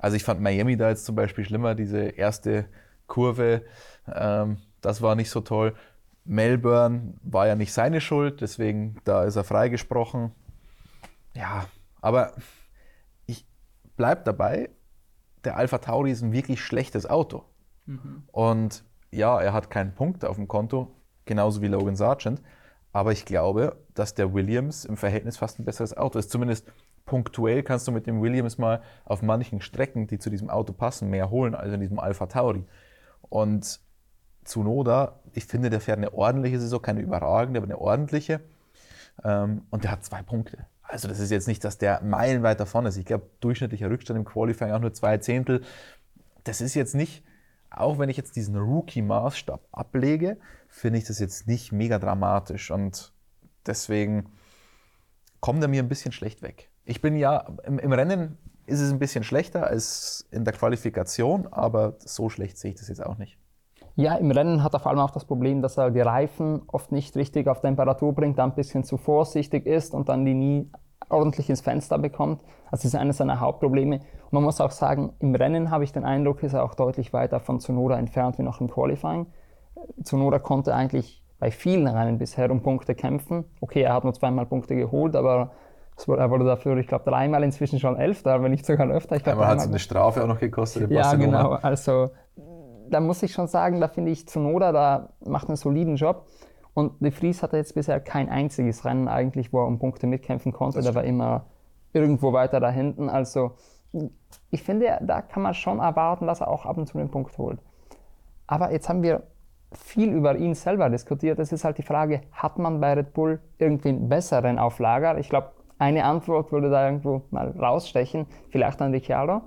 Also ich fand Miami da jetzt zum Beispiel schlimmer, diese erste Kurve, ähm, das war nicht so toll. Melbourne war ja nicht seine Schuld, deswegen da ist er freigesprochen. Ja, aber ich bleib dabei, der Alpha Tauri ist ein wirklich schlechtes Auto. Mhm. Und ja, er hat keinen Punkt auf dem Konto, genauso wie Logan Sargent. Aber ich glaube, dass der Williams im Verhältnis fast ein besseres Auto ist. Zumindest punktuell kannst du mit dem Williams mal auf manchen Strecken, die zu diesem Auto passen, mehr holen als in diesem Alpha Tauri. Und Tsunoda, ich finde, der fährt eine ordentliche Saison, keine überragende, aber eine ordentliche. Ähm, und der hat zwei Punkte. Also das ist jetzt nicht, dass der meilenweit davon ist. Ich glaube, durchschnittlicher Rückstand im Qualifying auch nur zwei Zehntel. Das ist jetzt nicht, auch wenn ich jetzt diesen Rookie-Maßstab ablege, finde ich das jetzt nicht mega dramatisch. Und deswegen kommt er mir ein bisschen schlecht weg. Ich bin ja, im, im Rennen ist es ein bisschen schlechter als in der Qualifikation, aber so schlecht sehe ich das jetzt auch nicht. Ja, im Rennen hat er vor allem auch das Problem, dass er die Reifen oft nicht richtig auf Temperatur bringt, dann ein bisschen zu vorsichtig ist und dann die nie ordentlich ins Fenster bekommt. Also das ist eines seiner Hauptprobleme. Und man muss auch sagen, im Rennen habe ich den Eindruck, ist er auch deutlich weiter von Tsunoda entfernt wie noch im Qualifying. Tsunoda konnte eigentlich bei vielen Rennen bisher um Punkte kämpfen. Okay, er hat nur zweimal Punkte geholt, aber er wurde dafür, ich glaube, dreimal inzwischen schon Elfter, wenn nicht sogar öfter. Ich glaub, Einmal hat es eine Strafe auch noch gekostet Ja, genau. Also da muss ich schon sagen, da finde ich Zunoda, da macht einen soliden Job. Und De Vries hatte jetzt bisher kein einziges Rennen eigentlich, wo er um Punkte mitkämpfen konnte. Der war immer irgendwo weiter da hinten. Also ich finde, da kann man schon erwarten, dass er auch ab und zu den Punkt holt. Aber jetzt haben wir viel über ihn selber diskutiert. Es ist halt die Frage, hat man bei Red Bull irgendwie einen besseren auf Lager? Ich glaube, eine Antwort würde da irgendwo mal rausstechen. Vielleicht an Ricciardo?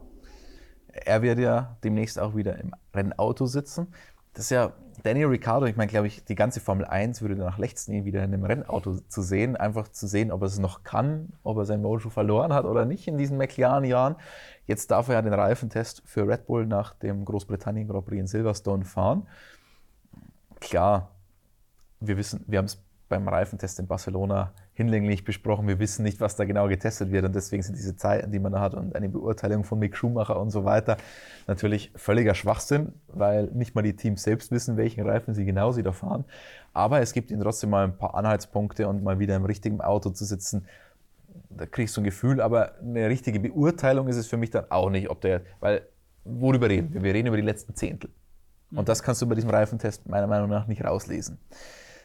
Er wird ja demnächst auch wieder im Rennauto sitzen. Das ist ja Daniel Ricciardo, ich meine, glaube ich, die ganze Formel 1 würde nach Letzten wieder in einem Rennauto zu sehen, einfach zu sehen, ob er es noch kann, ob er sein Mojo verloren hat oder nicht in diesen McLaren-Jahren. Jetzt darf er ja den Reifentest für Red Bull nach dem Großbritannien Grand Prix in Silverstone fahren. Klar, wir wissen, wir haben es beim Reifentest in Barcelona hinlänglich besprochen. Wir wissen nicht, was da genau getestet wird und deswegen sind diese Zeiten, die man da hat und eine Beurteilung von Mick Schumacher und so weiter natürlich völliger Schwachsinn, weil nicht mal die Teams selbst wissen, welchen Reifen sie genau sie da fahren. Aber es gibt ihnen trotzdem mal ein paar Anhaltspunkte und mal wieder im richtigen Auto zu sitzen. Da kriegst du ein Gefühl, aber eine richtige Beurteilung ist es für mich dann auch nicht, ob der, weil worüber reden wir? Wir reden über die letzten Zehntel. Und das kannst du bei diesem Reifentest meiner Meinung nach nicht rauslesen.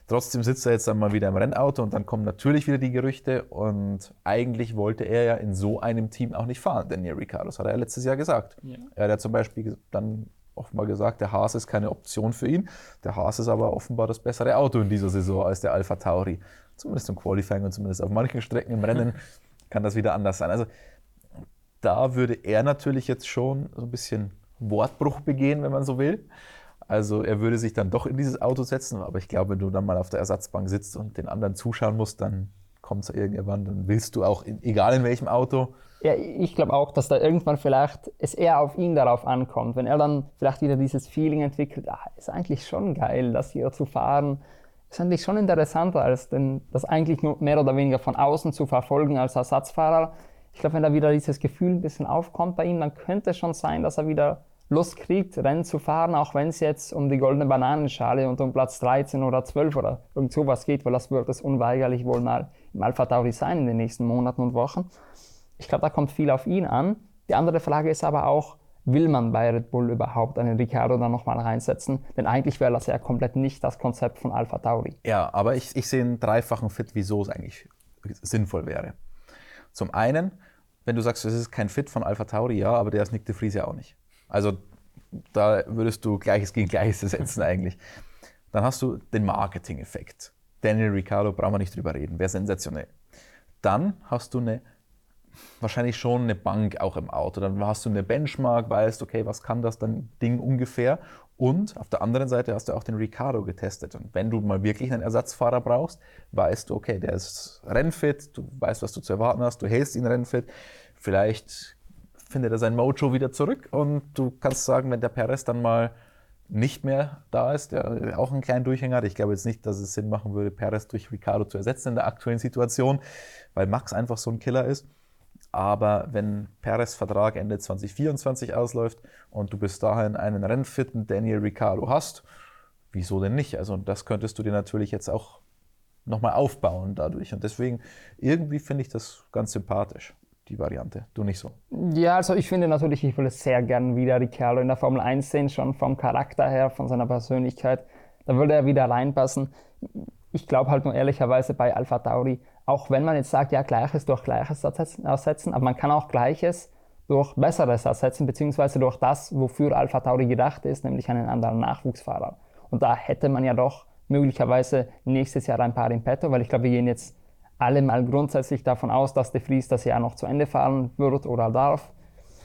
Trotzdem sitzt er jetzt dann mal wieder im Rennauto und dann kommen natürlich wieder die Gerüchte und eigentlich wollte er ja in so einem Team auch nicht fahren, Daniel Ricciardo. Das hat er ja letztes Jahr gesagt. Ja. Er hat ja zum Beispiel dann offenbar gesagt, der Haas ist keine Option für ihn. Der Haas ist aber offenbar das bessere Auto in dieser Saison als der Alpha Tauri. Zumindest im Qualifying und zumindest auf manchen Strecken im Rennen kann das wieder anders sein. Also da würde er natürlich jetzt schon so ein bisschen Wortbruch begehen, wenn man so will. Also er würde sich dann doch in dieses Auto setzen, aber ich glaube, wenn du dann mal auf der Ersatzbank sitzt und den anderen zuschauen musst, dann kommt es irgendwann, dann willst du auch, in, egal in welchem Auto. Ja, ich glaube auch, dass da irgendwann vielleicht es eher auf ihn darauf ankommt. Wenn er dann vielleicht wieder dieses Feeling entwickelt, ah, ist eigentlich schon geil, das hier zu fahren, ist eigentlich schon interessanter, als denn das eigentlich nur mehr oder weniger von außen zu verfolgen als Ersatzfahrer. Ich glaube, wenn da wieder dieses Gefühl ein bisschen aufkommt bei ihm, dann könnte es schon sein, dass er wieder Lust kriegt, Rennen zu fahren, auch wenn es jetzt um die goldene Bananenschale und um Platz 13 oder 12 oder irgend sowas geht, weil das wird es unweigerlich wohl mal im Alpha Tauri sein in den nächsten Monaten und Wochen. Ich glaube, da kommt viel auf ihn an. Die andere Frage ist aber auch, will man bei Red Bull überhaupt einen Ricciardo dann nochmal reinsetzen? Denn eigentlich wäre das ja komplett nicht das Konzept von Alpha Tauri. Ja, aber ich, ich sehe einen dreifachen Fit, wieso es eigentlich sinnvoll wäre. Zum einen, wenn du sagst, es ist kein Fit von Alpha Tauri, ja, aber der ist Nick de Vries ja auch nicht. Also da würdest du Gleiches gegen Gleiches setzen eigentlich. Dann hast du den Marketing-Effekt. Daniel Ricciardo brauchen wir nicht drüber reden, wäre sensationell. Dann hast du eine, wahrscheinlich schon eine Bank auch im Auto. Dann hast du eine Benchmark, weißt, okay, was kann das dann Ding ungefähr? Und auf der anderen Seite hast du auch den Ricciardo getestet. Und wenn du mal wirklich einen Ersatzfahrer brauchst, weißt du, okay, der ist rennfit, du weißt, was du zu erwarten hast, du hältst ihn rennfit. Vielleicht findet er sein Mojo wieder zurück und du kannst sagen, wenn der Perez dann mal nicht mehr da ist, der auch einen kleinen Durchhänger hat. Ich glaube jetzt nicht, dass es Sinn machen würde, Perez durch Ricardo zu ersetzen in der aktuellen Situation, weil Max einfach so ein Killer ist. Aber wenn Perez Vertrag Ende 2024 ausläuft und du bis dahin einen rennfitten Daniel Ricciardo hast, wieso denn nicht? Also das könntest du dir natürlich jetzt auch nochmal aufbauen dadurch. Und deswegen, irgendwie finde ich das ganz sympathisch, die Variante. Du nicht so? Ja, also ich finde natürlich, ich würde sehr gern wieder Ricciardo in der Formel 1 sehen, schon vom Charakter her, von seiner Persönlichkeit. Da würde er wieder reinpassen. Ich glaube halt nur ehrlicherweise bei Alpha Tauri, auch wenn man jetzt sagt, ja, Gleiches durch Gleiches ersetzen, aber man kann auch Gleiches durch Besseres ersetzen, beziehungsweise durch das, wofür Alpha Tauri gedacht ist, nämlich einen anderen Nachwuchsfahrer. Und da hätte man ja doch möglicherweise nächstes Jahr ein paar in petto, weil ich glaube, wir gehen jetzt alle mal grundsätzlich davon aus, dass De Vries das Jahr noch zu Ende fahren wird oder darf.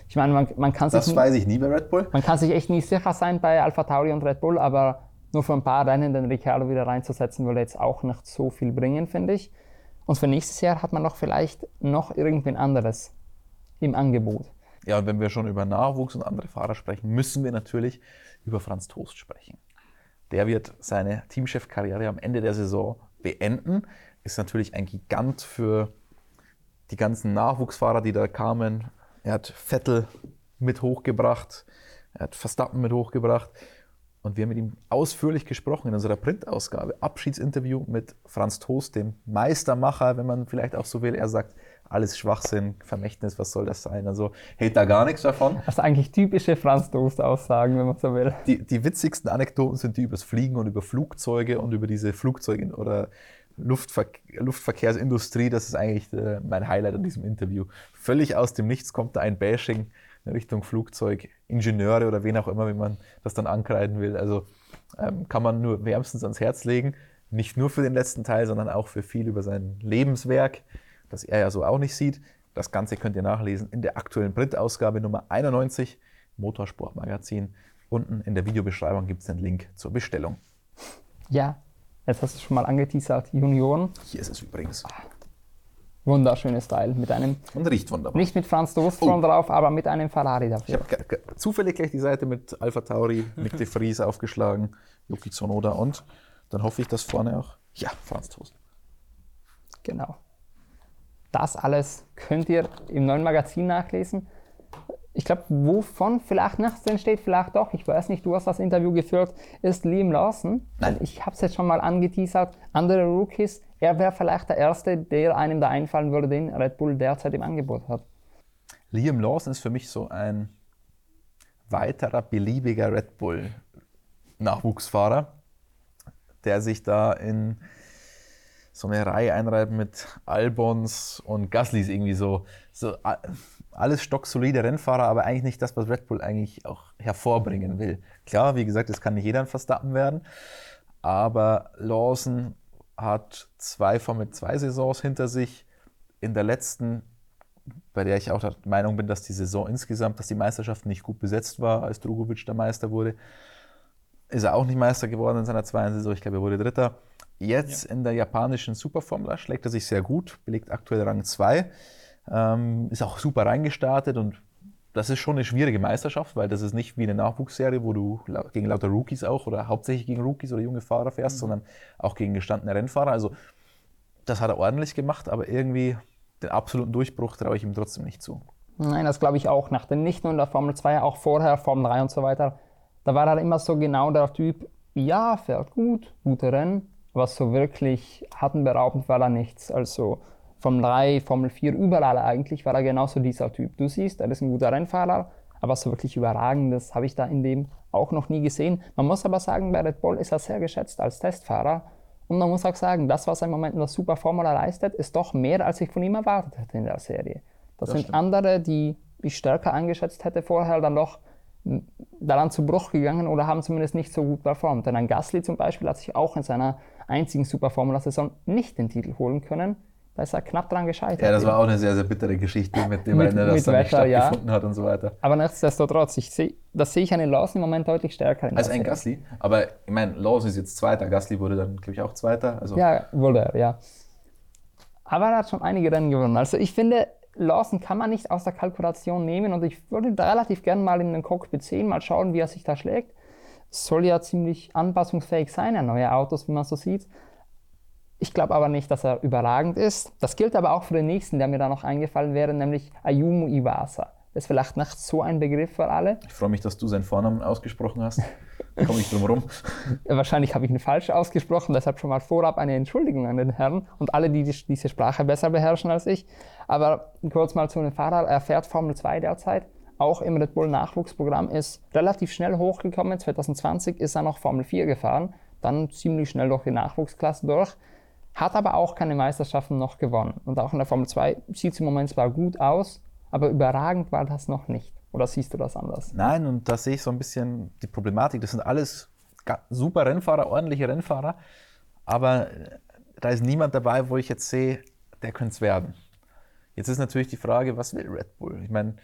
Ich meine, man, man kann sich. Das weiß ich nie bei Red Bull. Man kann sich echt nie sicher sein bei Alpha Tauri und Red Bull, aber nur für ein paar Rennen den Ricciardo wieder reinzusetzen, würde jetzt auch nicht so viel bringen, finde ich. Und für nächstes Jahr hat man noch vielleicht noch irgendwen anderes im Angebot. Ja, und wenn wir schon über Nachwuchs und andere Fahrer sprechen, müssen wir natürlich über Franz Toast sprechen. Der wird seine Teamchef-Karriere am Ende der Saison beenden. Ist natürlich ein Gigant für die ganzen Nachwuchsfahrer, die da kamen. Er hat Vettel mit hochgebracht, er hat Verstappen mit hochgebracht. Und wir haben mit ihm ausführlich gesprochen in unserer Printausgabe. Abschiedsinterview mit Franz Toast, dem Meistermacher, wenn man vielleicht auch so will. Er sagt, alles Schwachsinn, Vermächtnis, was soll das sein? Also hält da gar nichts davon. Das sind eigentlich typische Franz Toast-Aussagen, wenn man so will. Die, die witzigsten Anekdoten sind die über das Fliegen und über Flugzeuge und über diese Flugzeuge oder Luftver Luftverkehrsindustrie. Das ist eigentlich äh, mein Highlight an diesem Interview. Völlig aus dem Nichts kommt da ein Bashing in Richtung Flugzeugingenieure oder wen auch immer, wie man das dann ankreiden will. Also ähm, kann man nur wärmstens ans Herz legen. Nicht nur für den letzten Teil, sondern auch für viel über sein Lebenswerk das er ja so auch nicht sieht. Das Ganze könnt ihr nachlesen in der aktuellen Printausgabe Nummer 91, Motorsportmagazin. Unten in der Videobeschreibung gibt es den Link zur Bestellung. Ja, jetzt hast du schon mal angeteasert, Junioren. Hier ist es übrigens. Wunderschönes Teil mit einem. Und riecht wunderbar. Nicht mit Franz Dostrom oh. drauf, aber mit einem Ferrari dafür. Ich habe zufällig gleich die Seite mit Alpha Tauri, Nick de Vries aufgeschlagen, Yuki Tsunoda und dann hoffe ich, dass vorne auch. Ja, Franz Toast. Genau. Das alles könnt ihr im neuen Magazin nachlesen. Ich glaube, wovon vielleicht nichts entsteht, vielleicht doch, ich weiß nicht, du hast das Interview geführt, ist Liam Lawson. Nein. Ich habe es jetzt schon mal angeteasert. Andere Rookies, er wäre vielleicht der Erste, der einem da einfallen würde, den Red Bull derzeit im Angebot hat. Liam Lawson ist für mich so ein weiterer beliebiger Red Bull Nachwuchsfahrer, der sich da in so eine Reihe einreiben mit Albons und Gaslys irgendwie so, so alles stocksolide Rennfahrer, aber eigentlich nicht das, was Red Bull eigentlich auch hervorbringen will. Klar, wie gesagt, es kann nicht jeder ein Verstappen werden, aber Lawson hat zwei Formel 2 Saisons hinter sich. In der letzten, bei der ich auch der Meinung bin, dass die Saison insgesamt, dass die Meisterschaft nicht gut besetzt war, als Drogovic der Meister wurde, ist er auch nicht Meister geworden in seiner zweiten Saison. Ich glaube, er wurde Dritter. Jetzt ja. in der japanischen Superformula schlägt er sich sehr gut, belegt aktuell Rang 2, ähm, ist auch super reingestartet und das ist schon eine schwierige Meisterschaft, weil das ist nicht wie eine Nachwuchsserie, wo du gegen lauter Rookies auch oder hauptsächlich gegen Rookies oder junge Fahrer fährst, mhm. sondern auch gegen gestandene Rennfahrer. Also das hat er ordentlich gemacht, aber irgendwie den absoluten Durchbruch traue ich ihm trotzdem nicht zu. Nein, das glaube ich auch. Nach dem nicht nur in der Formel 2, auch vorher, Formel 3 und so weiter. Da war er immer so genau der Typ, ja, fährt gut, gute Rennen, was so wirklich atemberaubend war da nichts. Also Formel 3, Formel 4, überall eigentlich war er genauso dieser Typ. Du siehst, er ist ein guter Rennfahrer, aber so wirklich überragendes habe ich da in dem auch noch nie gesehen. Man muss aber sagen, bei Red Bull ist er sehr geschätzt als Testfahrer. Und man muss auch sagen, das, was er im Moment in der Super Formula leistet, ist doch mehr, als ich von ihm erwartet hätte in der Serie. Das, das sind stimmt. andere, die ich stärker eingeschätzt hätte vorher, dann doch daran zu Bruch gegangen oder haben zumindest nicht so gut performt. Denn ein Gasly zum Beispiel hat sich auch in seiner einzigen Super-Formula-Saison nicht den Titel holen können. Da ist er knapp dran gescheitert. Ja, das war auch eine sehr, sehr bittere Geschichte mit dem Rennen, das dann nicht stattgefunden ja. hat und so weiter. Aber nichtsdestotrotz, ich seh, das sehe ich an den Lawson im Moment deutlich stärker. Als ein Gasly. Aber ich meine, Lawson ist jetzt Zweiter, Gasly wurde dann, glaube ich, auch Zweiter. Also ja, wurde er, ja. Aber er hat schon einige Rennen gewonnen. Also ich finde, Lawson kann man nicht aus der Kalkulation nehmen und ich würde relativ gerne mal in den Cockpit sehen, mal schauen, wie er sich da schlägt soll ja ziemlich anpassungsfähig sein, an neue Autos, wie man so sieht. Ich glaube aber nicht, dass er überragend ist. Das gilt aber auch für den nächsten, der mir da noch eingefallen wäre, nämlich Ayumu Iwasa. Das ist vielleicht nicht so ein Begriff für alle. Ich freue mich, dass du seinen Vornamen ausgesprochen hast. Komme ich drum rum. Wahrscheinlich habe ich ihn falsch ausgesprochen, deshalb schon mal vorab eine Entschuldigung an den Herrn und alle, die diese Sprache besser beherrschen als ich. Aber kurz mal zu dem Fahrer. Er fährt Formel 2 derzeit. Auch im Red Bull Nachwuchsprogramm ist relativ schnell hochgekommen. 2020 ist er noch Formel 4 gefahren, dann ziemlich schnell durch die Nachwuchsklasse durch hat aber auch keine Meisterschaften noch gewonnen. Und auch in der Formel 2 sieht es im Moment zwar gut aus, aber überragend war das noch nicht. Oder siehst du das anders? Nein, und da sehe ich so ein bisschen die Problematik. Das sind alles super Rennfahrer, ordentliche Rennfahrer, aber da ist niemand dabei, wo ich jetzt sehe, der könnte es werden. Jetzt ist natürlich die Frage, was will Red Bull? Ich meine,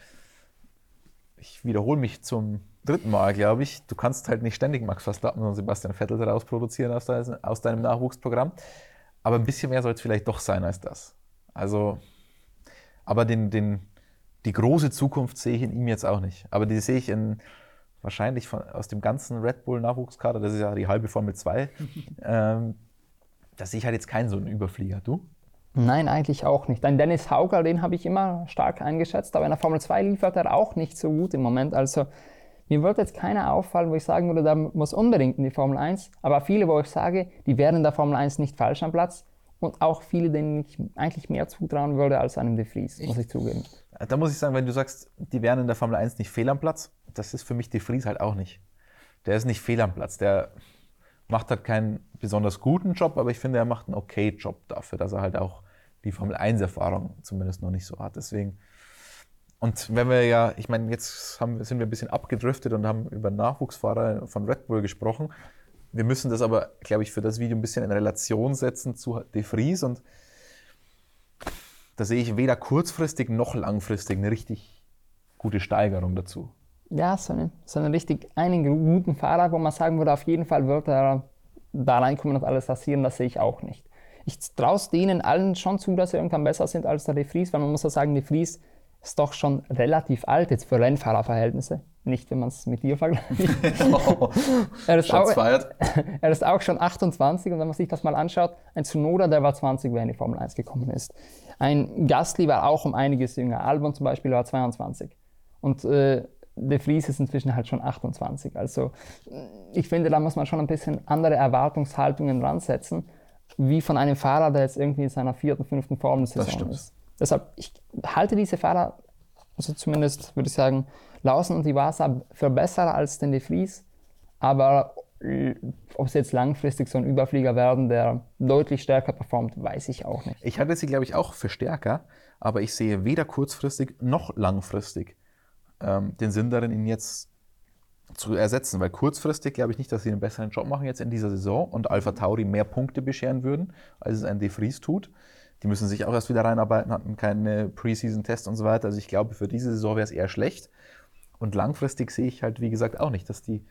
ich wiederhole mich zum dritten Mal, glaube ich. Du kannst halt nicht ständig Max Verstappen und Sebastian Vettel daraus produzieren aus, aus deinem Nachwuchsprogramm. Aber ein bisschen mehr soll es vielleicht doch sein als das. Also, aber den, den, die große Zukunft sehe ich in ihm jetzt auch nicht. Aber die sehe ich in, wahrscheinlich von, aus dem ganzen Red Bull Nachwuchskader, das ist ja die halbe Formel 2, ähm, da sehe ich halt jetzt keinen so einen Überflieger. Du? Nein, eigentlich auch nicht. Ein Dennis Hauger, den habe ich immer stark eingeschätzt, aber in der Formel 2 liefert er auch nicht so gut im Moment. Also mir wird jetzt keiner auffallen, wo ich sagen würde, da muss unbedingt in die Formel 1. Aber viele, wo ich sage, die wären in der Formel 1 nicht falsch am Platz. Und auch viele, denen ich eigentlich mehr zutrauen würde als einem De Vries, muss ich zugeben. Da muss ich sagen, wenn du sagst, die wären in der Formel 1 nicht fehl am Platz, das ist für mich De Vries halt auch nicht. Der ist nicht fehl am Platz. Der macht halt keinen besonders guten Job, aber ich finde, er macht einen okay Job dafür, dass er halt auch die Formel 1-Erfahrung zumindest noch nicht so hat. Deswegen und wenn wir ja, ich meine, jetzt haben, sind wir ein bisschen abgedriftet und haben über Nachwuchsfahrer von Red Bull gesprochen. Wir müssen das aber, glaube ich, für das Video ein bisschen in Relation setzen zu De Vries und da sehe ich weder kurzfristig noch langfristig eine richtig gute Steigerung dazu. Ja, so, eine, so einen richtig einen guten Fahrer, wo man sagen würde, auf jeden Fall wird er da reinkommen und alles passieren, das sehe ich auch nicht. Ich traue denen allen schon zu, dass sie irgendwann besser sind als der De Vries, weil man muss ja sagen, De Vries ist doch schon relativ alt jetzt für Rennfahrerverhältnisse. Nicht, wenn man es mit dir vergleicht. oh, er, ist auch, er ist auch schon 28 und wenn man sich das mal anschaut, ein Tsunoda, der war 20, wenn er in die Formel 1 gekommen ist. Ein Gastli war auch um einiges jünger. Albon zum Beispiel war 22. Und äh, De Vries ist inzwischen halt schon 28. Also ich finde, da muss man schon ein bisschen andere Erwartungshaltungen ransetzen, wie von einem Fahrer, der jetzt irgendwie in seiner vierten, fünften Formel-Saison ist. Deshalb, ich halte diese Fahrer, also zumindest würde ich sagen, Lawson und Iwasa für besser als den De Vries, aber ob sie jetzt langfristig so ein Überflieger werden, der deutlich stärker performt, weiß ich auch nicht. Ich halte sie, glaube ich, auch für stärker, aber ich sehe weder kurzfristig noch langfristig ähm, den Sinn darin, ihn jetzt zu ersetzen, weil kurzfristig glaube ich nicht, dass sie einen besseren Job machen jetzt in dieser Saison und Alpha Tauri mehr Punkte bescheren würden, als es ein De Vries tut. Die müssen sich auch erst wieder reinarbeiten, hatten keine Preseason-Tests und so weiter. Also ich glaube, für diese Saison wäre es eher schlecht. Und langfristig sehe ich halt, wie gesagt, auch nicht, dass die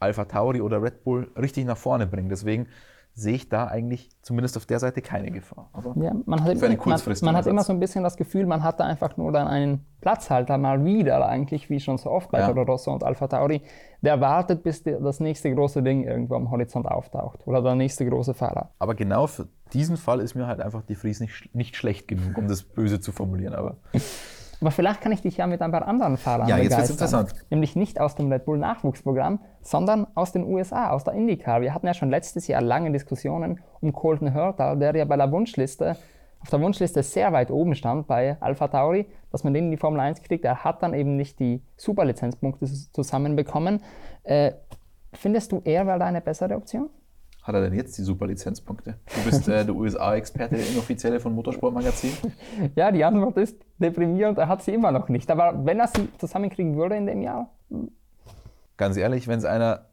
Alpha Tauri oder Red Bull richtig nach vorne bringen. Deswegen sehe ich da eigentlich zumindest auf der Seite keine Gefahr. Aber ja, man hat, man, man hat immer so ein bisschen das Gefühl, man hat da einfach nur dann einen Platzhalter mal wieder eigentlich, wie schon so oft bei ja. Toro Rosso und Alpha Tauri, der wartet, bis die, das nächste große Ding irgendwo am Horizont auftaucht oder der nächste große Fahrer. Aber genau für diesen Fall ist mir halt einfach die Fries nicht, nicht schlecht genug, um das böse zu formulieren. Aber Aber vielleicht kann ich dich ja mit ein paar anderen Fahrern ja, jetzt begeistern. interessant. Nämlich nicht aus dem Red Bull Nachwuchsprogramm, sondern aus den USA, aus der IndyCar. Wir hatten ja schon letztes Jahr lange Diskussionen um Colton Hurter, der ja bei der Wunschliste, auf der Wunschliste sehr weit oben stand bei Alpha Tauri, dass man den in die Formel 1 kriegt. Er hat dann eben nicht die Superlizenzpunkte zusammenbekommen. Äh, findest du, er wäre da eine bessere Option? Hat er denn jetzt die super Lizenzpunkte? Du bist äh, der USA-Experte, der inoffizielle von Motorsportmagazin. Ja, die Antwort ist deprimierend, er hat sie immer noch nicht. Aber wenn er sie zusammenkriegen würde in dem Jahr? Ganz ehrlich, wenn es einer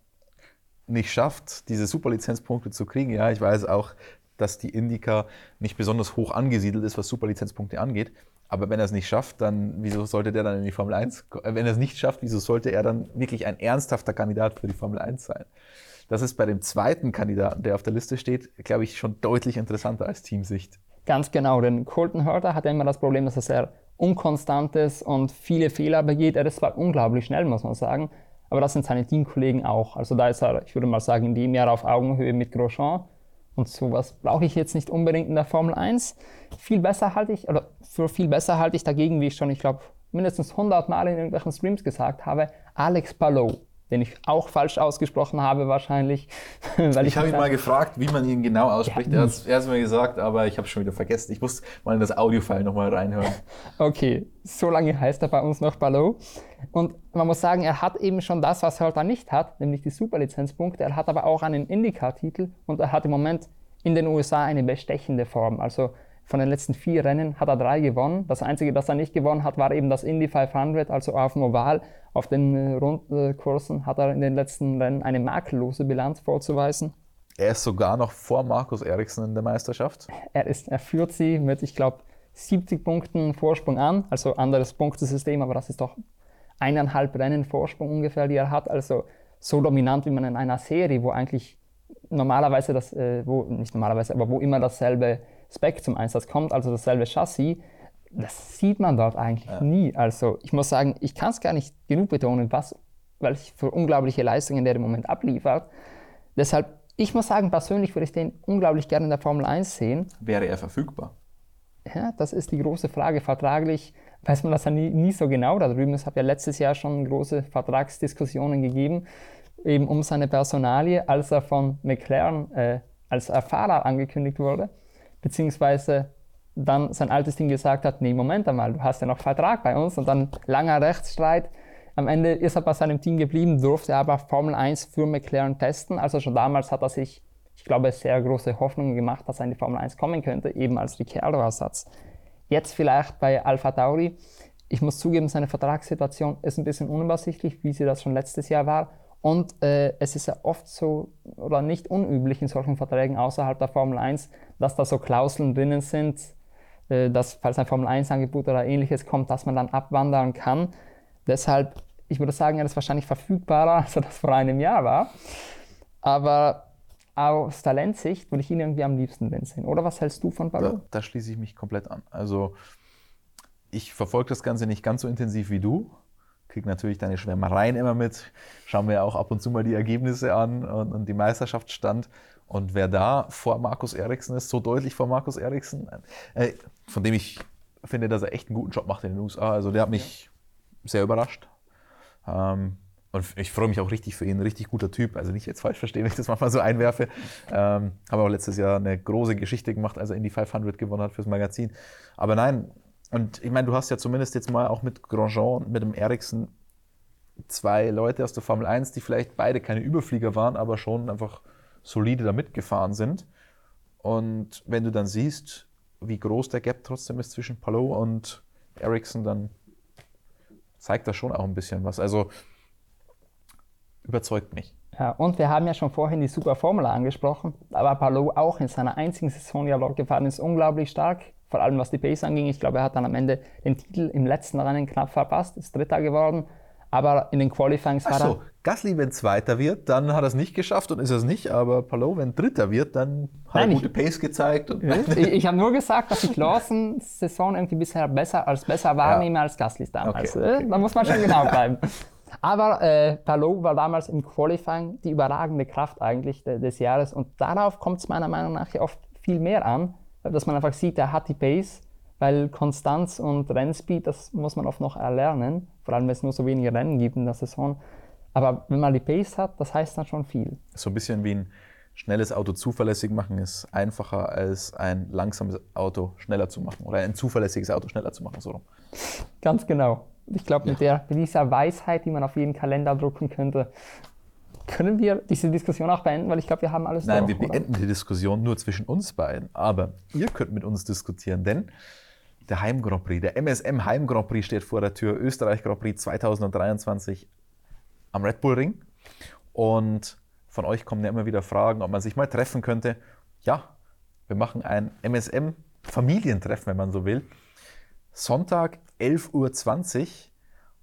nicht schafft, diese Superlizenzpunkte zu kriegen, ja, ich weiß auch, dass die Indica nicht besonders hoch angesiedelt ist, was Superlizenzpunkte angeht. Aber wenn er es nicht schafft, dann wieso sollte der dann in die Formel 1? Wenn er es nicht schafft, wieso sollte er dann wirklich ein ernsthafter Kandidat für die Formel 1 sein? Das ist bei dem zweiten Kandidaten, der auf der Liste steht, glaube ich, schon deutlich interessanter als Teamsicht. Ganz genau, denn Colton Herter hat ja immer das Problem, dass er sehr unkonstant ist und viele Fehler begeht. Er ist zwar unglaublich schnell, muss man sagen, aber das sind seine Teamkollegen auch. Also da ist er, ich würde mal sagen, in dem Jahr auf Augenhöhe mit Grosjean. Und sowas brauche ich jetzt nicht unbedingt in der Formel 1. Viel besser halte ich, oder für viel besser halte ich dagegen, wie ich schon, ich glaube, mindestens 100 Mal in irgendwelchen Streams gesagt habe, Alex Palou den ich auch falsch ausgesprochen habe wahrscheinlich. ich, ich habe ihn mal gefragt, wie man ihn genau ausspricht. Ja. Er hat es mal gesagt, aber ich habe es schon wieder vergessen. Ich muss mal in das Audiofile nochmal reinhören. Okay, so lange heißt er bei uns noch Ballo. Und man muss sagen, er hat eben schon das, was Hörter nicht hat, nämlich die Superlizenzpunkte. Er hat aber auch einen Indycar-Titel und er hat im Moment in den USA eine bestechende Form. Also von den letzten vier Rennen hat er drei gewonnen. Das Einzige, das er nicht gewonnen hat, war eben das Indy 500, also auf dem Oval. Auf den äh, Rundkursen hat er in den letzten Rennen eine makellose Bilanz vorzuweisen. Er ist sogar noch vor Markus Eriksen in der Meisterschaft. Er, ist, er führt sie mit, ich glaube, 70 Punkten Vorsprung an. Also anderes Punktesystem, aber das ist doch eineinhalb Rennen Vorsprung ungefähr, die er hat. Also so dominant wie man in einer Serie, wo eigentlich normalerweise das, äh, wo, nicht normalerweise, aber wo immer dasselbe Spec zum Einsatz kommt, also dasselbe Chassis, das sieht man dort eigentlich ja. nie. Also ich muss sagen, ich kann es gar nicht genug betonen, was, weil ich für unglaubliche Leistungen der im Moment abliefert. Deshalb, ich muss sagen, persönlich würde ich den unglaublich gerne in der Formel 1 sehen. Wäre er verfügbar? Ja, das ist die große Frage. Vertraglich weiß man das ja nie, nie so genau da drüben. Es hat ja letztes Jahr schon große Vertragsdiskussionen gegeben, eben um seine Personalie, als er von McLaren äh, als Fahrer angekündigt wurde beziehungsweise dann sein altes Team gesagt hat, nee, Moment einmal, du hast ja noch Vertrag bei uns und dann langer Rechtsstreit. Am Ende ist er bei seinem Team geblieben, durfte aber Formel 1 für McLaren testen. Also schon damals hat er sich, ich glaube, sehr große Hoffnungen gemacht, dass er in die Formel 1 kommen könnte, eben als Ricciardo-Ersatz. Jetzt vielleicht bei Alpha Tauri. Ich muss zugeben, seine Vertragssituation ist ein bisschen unübersichtlich, wie sie das schon letztes Jahr war. Und äh, es ist ja oft so oder nicht unüblich in solchen Verträgen außerhalb der Formel 1, dass da so Klauseln drinnen sind, äh, dass falls ein Formel 1-Angebot oder ähnliches kommt, dass man dann abwandern kann. Deshalb, ich würde sagen, er ist wahrscheinlich verfügbarer, als er das vor einem Jahr war. Aber aus Talentsicht würde ich ihn irgendwie am liebsten sehen. Oder was hältst du von Pablo? Da, da schließe ich mich komplett an. Also ich verfolge das Ganze nicht ganz so intensiv wie du, kriege natürlich deine Schwärmereien immer mit, schauen mir auch ab und zu mal die Ergebnisse an und, und die Meisterschaftsstand. Und wer da vor Markus Eriksen ist, so deutlich vor Markus Eriksen, äh, von dem ich finde, dass er echt einen guten Job macht in den USA. Also der hat mich ja. sehr überrascht. Ähm, und ich freue mich auch richtig für ihn, richtig guter Typ. Also nicht jetzt falsch verstehen, wenn ich das manchmal so einwerfe. Ähm, habe auch letztes Jahr eine große Geschichte gemacht, als er Indy 500 gewonnen hat fürs Magazin. Aber nein, und ich meine, du hast ja zumindest jetzt mal auch mit Grosjean und mit dem Eriksen zwei Leute aus der Formel 1, die vielleicht beide keine Überflieger waren, aber schon einfach solide da mitgefahren sind. Und wenn du dann siehst, wie groß der Gap trotzdem ist zwischen Palou und Ericsson, dann zeigt das schon auch ein bisschen was. Also überzeugt mich. Ja, und wir haben ja schon vorhin die Super Formula angesprochen, aber Palou auch in seiner einzigen Saison ja dort gefahren ist unglaublich stark, vor allem was die Pace anging. Ich glaube, er hat dann am Ende den Titel im letzten Rennen knapp verpasst, ist Dritter geworden. Aber in den Qualifyings war so, Gasly, wenn Zweiter wird, dann hat er es nicht geschafft und ist es nicht. Aber Palou, wenn Dritter wird, dann hat Nein, er gute ich, Pace gezeigt. ich, ich habe nur gesagt, dass ich Lawsons Saison irgendwie bisher besser als besser wahrnehme ja. als Gaslys damals. Okay, okay. Da muss man schon genau bleiben. Aber äh, Palou war damals im Qualifying die überragende Kraft eigentlich de, des Jahres. Und darauf kommt es meiner Meinung nach ja oft viel mehr an, dass man einfach sieht, er hat die Pace weil Konstanz und Rennspeed, das muss man oft noch erlernen, vor allem wenn es nur so wenige Rennen gibt in der Saison. Aber wenn man die Pace hat, das heißt dann schon viel. So ein bisschen wie ein schnelles Auto zuverlässig machen ist einfacher als ein langsames Auto schneller zu machen oder ein zuverlässiges Auto schneller zu machen. So. Ganz genau. Ich glaube, mit, mit dieser Weisheit, die man auf jeden Kalender drucken könnte, können wir diese Diskussion auch beenden, weil ich glaube, wir haben alles Nein, durch, wir beenden oder? die Diskussion nur zwischen uns beiden. Aber ihr könnt mit uns diskutieren, denn der Heim Grand Prix, der MSM Heim Grand Prix steht vor der Tür, Österreich Grand Prix 2023 am Red Bull Ring. Und von euch kommen ja immer wieder Fragen, ob man sich mal treffen könnte. Ja, wir machen ein MSM Familientreffen, wenn man so will. Sonntag 11.20 Uhr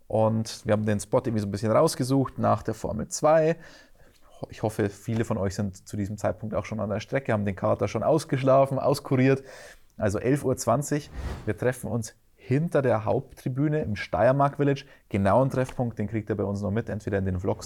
und wir haben den Spot irgendwie so ein bisschen rausgesucht nach der Formel 2. Ich hoffe, viele von euch sind zu diesem Zeitpunkt auch schon an der Strecke, haben den Kater schon ausgeschlafen, auskuriert. Also 11.20 Uhr. Wir treffen uns hinter der Haupttribüne im Steiermark Village. Genauen Treffpunkt, den kriegt ihr bei uns noch mit, entweder in den Vlogs